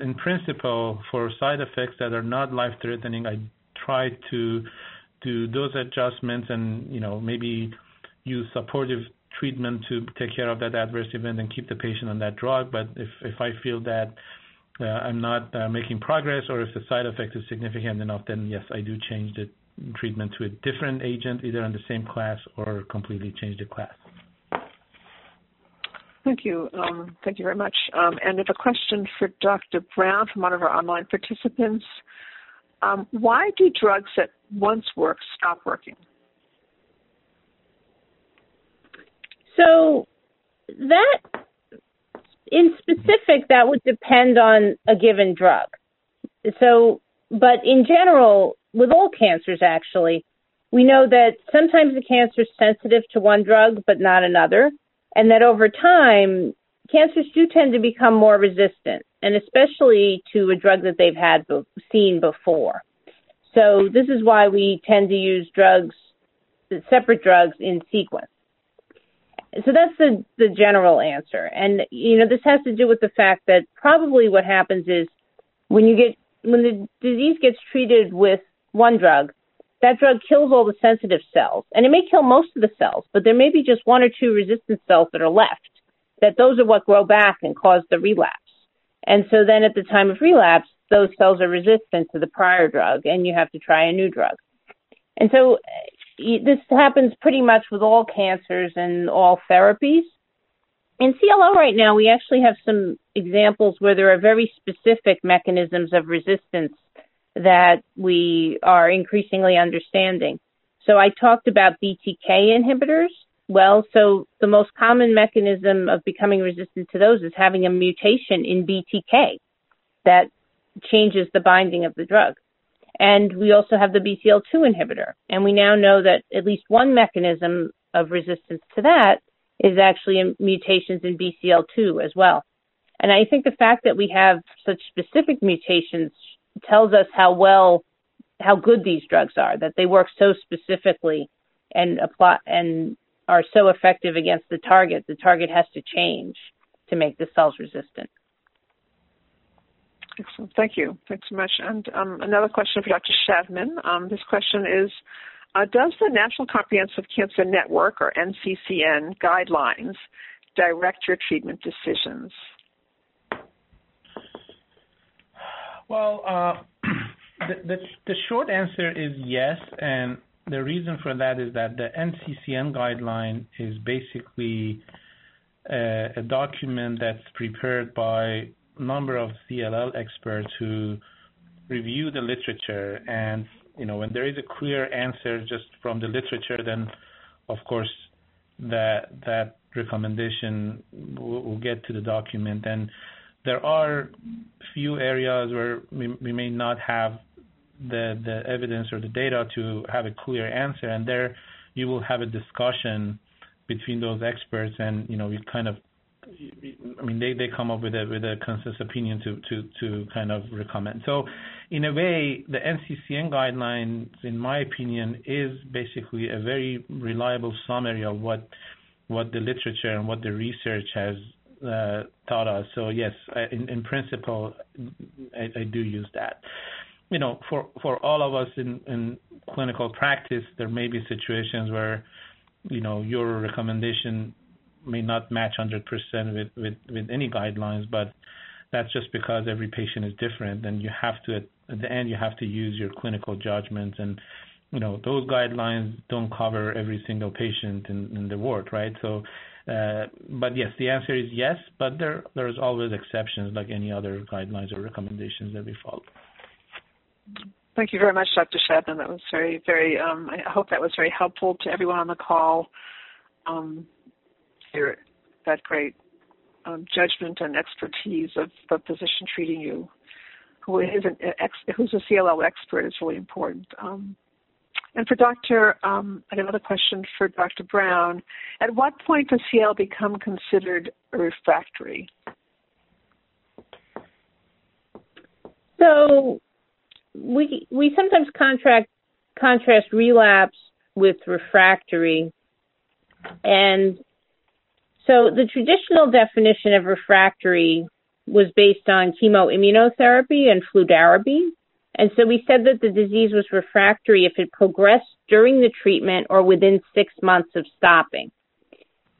in principle, for side effects that are not life-threatening, I try to do those adjustments and you know maybe use supportive treatment to take care of that adverse event and keep the patient on that drug. But if if I feel that uh, I'm not uh, making progress or if the side effect is significant enough, then yes, I do change the treatment to a different agent, either in the same class or completely change the class. Thank you. Um, thank you very much. Um, and if a question for Dr. Brown from one of our online participants. Um, why do drugs that once work stop working? So that, in specific, that would depend on a given drug. So, but in general, with all cancers actually, we know that sometimes the cancer is sensitive to one drug but not another, and that over time, cancers do tend to become more resistant, and especially to a drug that they've had be- seen before. So this is why we tend to use drugs, separate drugs in sequence. So that's the, the general answer. And, you know, this has to do with the fact that probably what happens is when you get, when the disease gets treated with one drug, that drug kills all the sensitive cells. And it may kill most of the cells, but there may be just one or two resistant cells that are left. That those are what grow back and cause the relapse. And so then at the time of relapse, those cells are resistant to the prior drug and you have to try a new drug. And so this happens pretty much with all cancers and all therapies. In CLL right now, we actually have some examples where there are very specific mechanisms of resistance that we are increasingly understanding. So I talked about BTK inhibitors. Well, so the most common mechanism of becoming resistant to those is having a mutation in BTK that changes the binding of the drug. And we also have the BCL2 inhibitor. And we now know that at least one mechanism of resistance to that is actually mutations in BCL2 as well. And I think the fact that we have such specific mutations tells us how well, how good these drugs are, that they work so specifically and apply and are so effective against the target. The target has to change to make the cells resistant. Excellent. Thank you. Thanks so much. And um, another question for Dr. Shadman. Um, this question is uh, Does the National Comprehensive Cancer Network, or NCCN, guidelines direct your treatment decisions? Well, uh, the, the, the short answer is yes, and the reason for that is that the NCCN guideline is basically a, a document that's prepared by a number of CLL experts who review the literature. And you know when there is a clear answer just from the literature then of course that that recommendation will, will get to the document. And there are few areas where we, we may not have the the evidence or the data to have a clear answer and there you will have a discussion between those experts and you know you kind of I mean they, come up with a with a consensus opinion to, kind of recommend. So in a way the NCCN guidelines in my opinion is basically a very reliable summary of what what the literature and what the research has taught us. So yes, I, in, in principle, I, I do use that. You know, for for all of us in, in clinical practice, there may be situations where, you know, your recommendation may not match 100% with, with, with any guidelines, but that's just because every patient is different, and you have to at, the end you have to use your clinical judgments and you know those guidelines don't cover every single patient in, in the ward, right? So uh, but yes, the answer is yes, but there there's always exceptions like any other guidelines or recommendations that we follow. Thank you very much, Dr. Shadman. That was very, very. Um, I hope that was very helpful to everyone on the call. Um, that great um, judgment and expertise of the physician treating you, who is an ex, who's a CLL expert, is really important. Um, and for Dr. Um, I have another question for Dr. Brown. At what point does CLL become considered refractory? So we we sometimes contract contrast relapse with refractory, and so the traditional definition of refractory was based on chemoimmunotherapy and fludarabine. And so we said that the disease was refractory if it progressed during the treatment or within six months of stopping.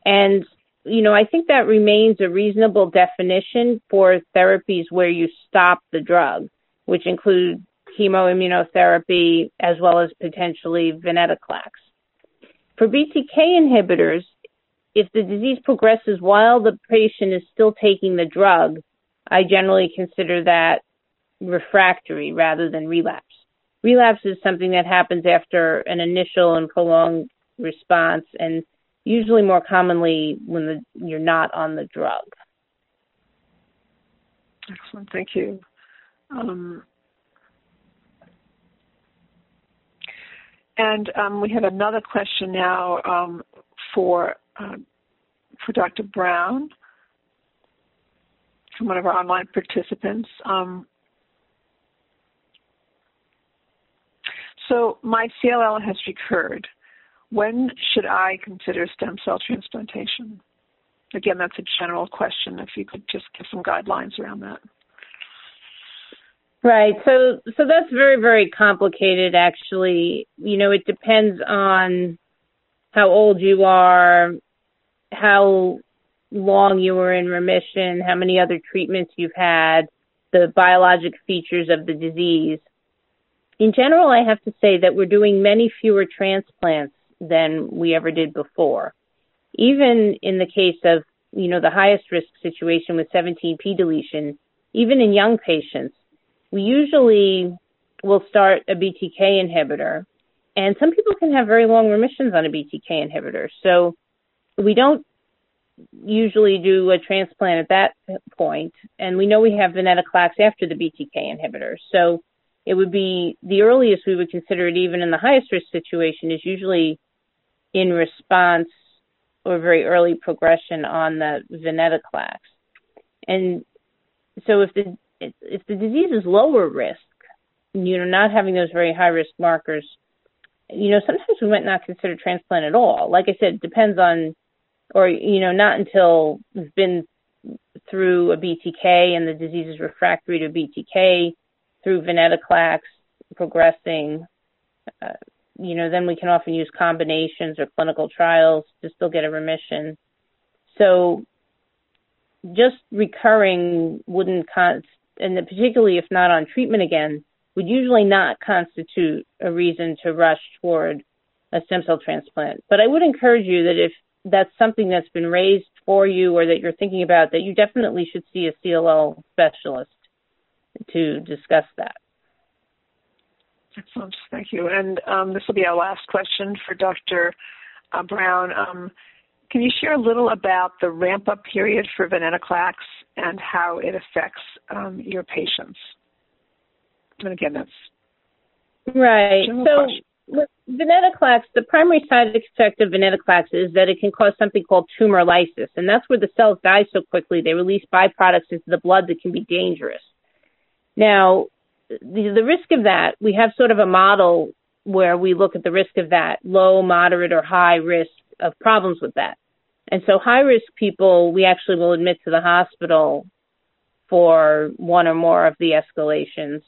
And, you know, I think that remains a reasonable definition for therapies where you stop the drug, which include chemoimmunotherapy as well as potentially venetoclax. For BTK inhibitors, if the disease progresses while the patient is still taking the drug, I generally consider that refractory rather than relapse. Relapse is something that happens after an initial and prolonged response and usually more commonly when the, you're not on the drug. Excellent, thank you. Um, and um, we have another question now um, for uh, for Dr. Brown from one of our online participants. Um, So my CLL has recurred. When should I consider stem cell transplantation? Again, that's a general question. If you could just give some guidelines around that. Right. So so that's very very complicated actually. You know, it depends on how old you are, how long you were in remission, how many other treatments you've had, the biologic features of the disease in general, I have to say that we're doing many fewer transplants than we ever did before. Even in the case of, you know, the highest risk situation with 17p deletion, even in young patients, we usually will start a BTK inhibitor. And some people can have very long remissions on a BTK inhibitor. So we don't usually do a transplant at that point. And we know we have venetoclax after the BTK inhibitor. So it would be the earliest we would consider it even in the highest risk situation is usually in response or very early progression on the venetoclax. And so if the if the disease is lower risk, you know, not having those very high risk markers, you know, sometimes we might not consider transplant at all. Like I said, depends on, or you know, not until we've been through a BTK and the disease is refractory to BTK, through venetoclax progressing, uh, you know, then we can often use combinations or clinical trials to still get a remission. So just recurring wouldn't, con- and particularly if not on treatment again, would usually not constitute a reason to rush toward a stem cell transplant. But I would encourage you that if that's something that's been raised for you or that you're thinking about, that you definitely should see a CLL specialist to discuss that. Excellent. Thank you. And um, this will be our last question for Dr. Uh, Brown. Um, can you share a little about the ramp up period for venetoclax and how it affects um, your patients? And again, that's right. So, with venetoclax, the primary side effect of venetoclax is that it can cause something called tumor lysis, and that's where the cells die so quickly they release byproducts into the blood that can be dangerous. Now, the, the risk of that, we have sort of a model where we look at the risk of that, low, moderate, or high risk of problems with that. And so high risk people, we actually will admit to the hospital for one or more of the escalations.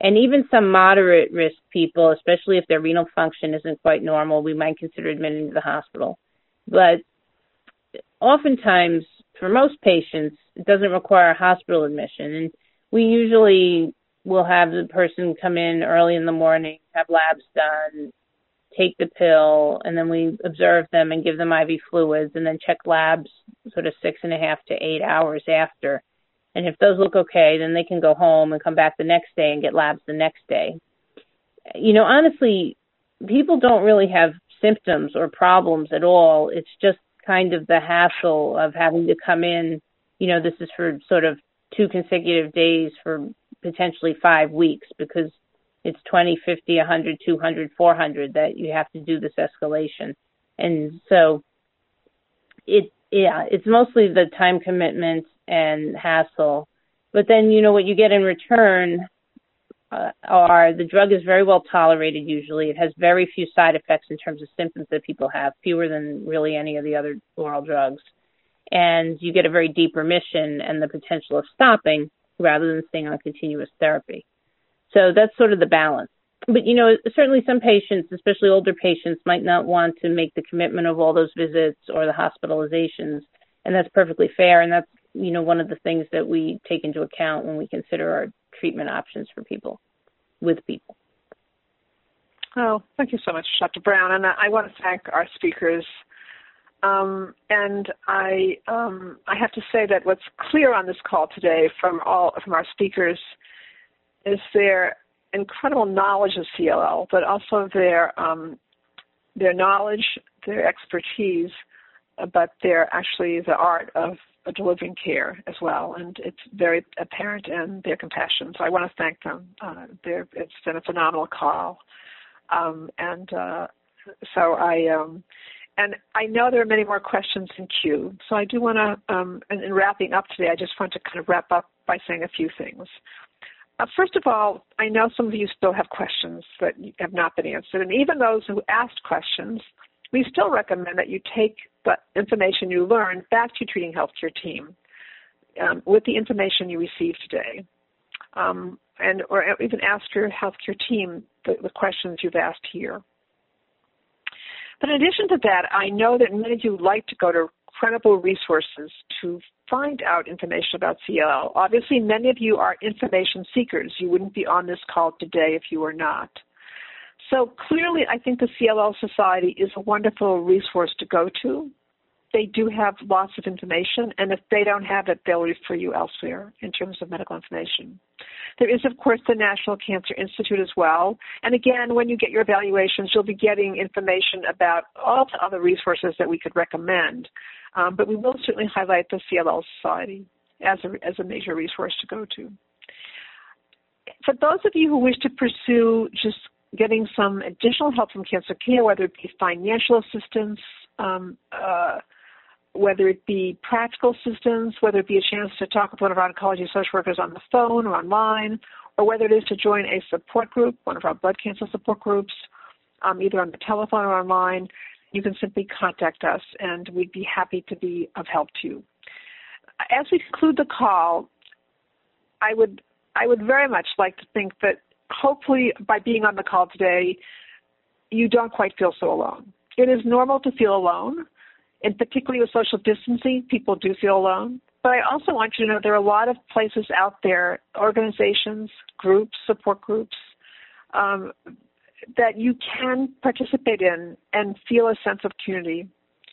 And even some moderate risk people, especially if their renal function isn't quite normal, we might consider admitting to the hospital. But oftentimes, for most patients, it doesn't require a hospital admission. And we usually will have the person come in early in the morning, have labs done, take the pill, and then we observe them and give them IV fluids and then check labs sort of six and a half to eight hours after. And if those look okay, then they can go home and come back the next day and get labs the next day. You know, honestly, people don't really have symptoms or problems at all. It's just kind of the hassle of having to come in. You know, this is for sort of two consecutive days for potentially five weeks because it's 20, 50, 100, 200, 400 that you have to do this escalation. And so it, yeah, it's mostly the time commitment and hassle. But then, you know, what you get in return uh, are the drug is very well tolerated usually. It has very few side effects in terms of symptoms that people have, fewer than really any of the other oral drugs. And you get a very deep remission and the potential of stopping rather than staying on continuous therapy. So that's sort of the balance. But you know, certainly some patients, especially older patients, might not want to make the commitment of all those visits or the hospitalizations, and that's perfectly fair. And that's you know one of the things that we take into account when we consider our treatment options for people with people. Oh, thank you so much, Dr. Brown. And I want to thank our speakers um, and I um, I have to say that what's clear on this call today from all from our speakers is their incredible knowledge of CLL, but also their um, their knowledge, their expertise, but their actually the art of delivering care as well, and it's very apparent in their compassion. So I want to thank them. Uh, it's been a phenomenal call, um, and uh, so I um, and I know there are many more questions in queue. So I do want to, um, in, in, wrapping up today, I just want to kind of wrap up by saying a few things. Uh, first of all, I know some of you still have questions that have not been answered. And even those who asked questions, we still recommend that you take the information you learned back to your treating healthcare team um, with the information you received today. Um, and or even ask your healthcare team the, the questions you've asked here. But in addition to that, I know that many of you like to go to credible resources to find out information about CLL. Obviously, many of you are information seekers. You wouldn't be on this call today if you were not. So clearly, I think the CLL Society is a wonderful resource to go to they do have lots of information, and if they don't have it, they'll refer you elsewhere in terms of medical information. There is, of course, the National Cancer Institute as well. And again, when you get your evaluations, you'll be getting information about all the other resources that we could recommend. Um, but we will certainly highlight the CLL Society as a, as a major resource to go to. For those of you who wish to pursue just getting some additional help from cancer care, whether it be financial assistance, um, uh, whether it be practical assistance, whether it be a chance to talk with one of our oncology social workers on the phone or online, or whether it is to join a support group, one of our blood cancer support groups, um, either on the telephone or online, you can simply contact us and we'd be happy to be of help to you. As we conclude the call, I would I would very much like to think that hopefully by being on the call today, you don't quite feel so alone. It is normal to feel alone, and particularly with social distancing, people do feel alone. But I also want you to know there are a lot of places out there, organizations, groups, support groups, um, that you can participate in and feel a sense of community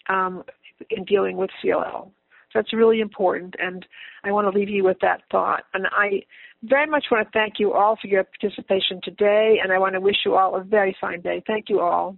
um, in dealing with CLL. That's really important, and I want to leave you with that thought. And I very much want to thank you all for your participation today, and I want to wish you all a very fine day. Thank you all.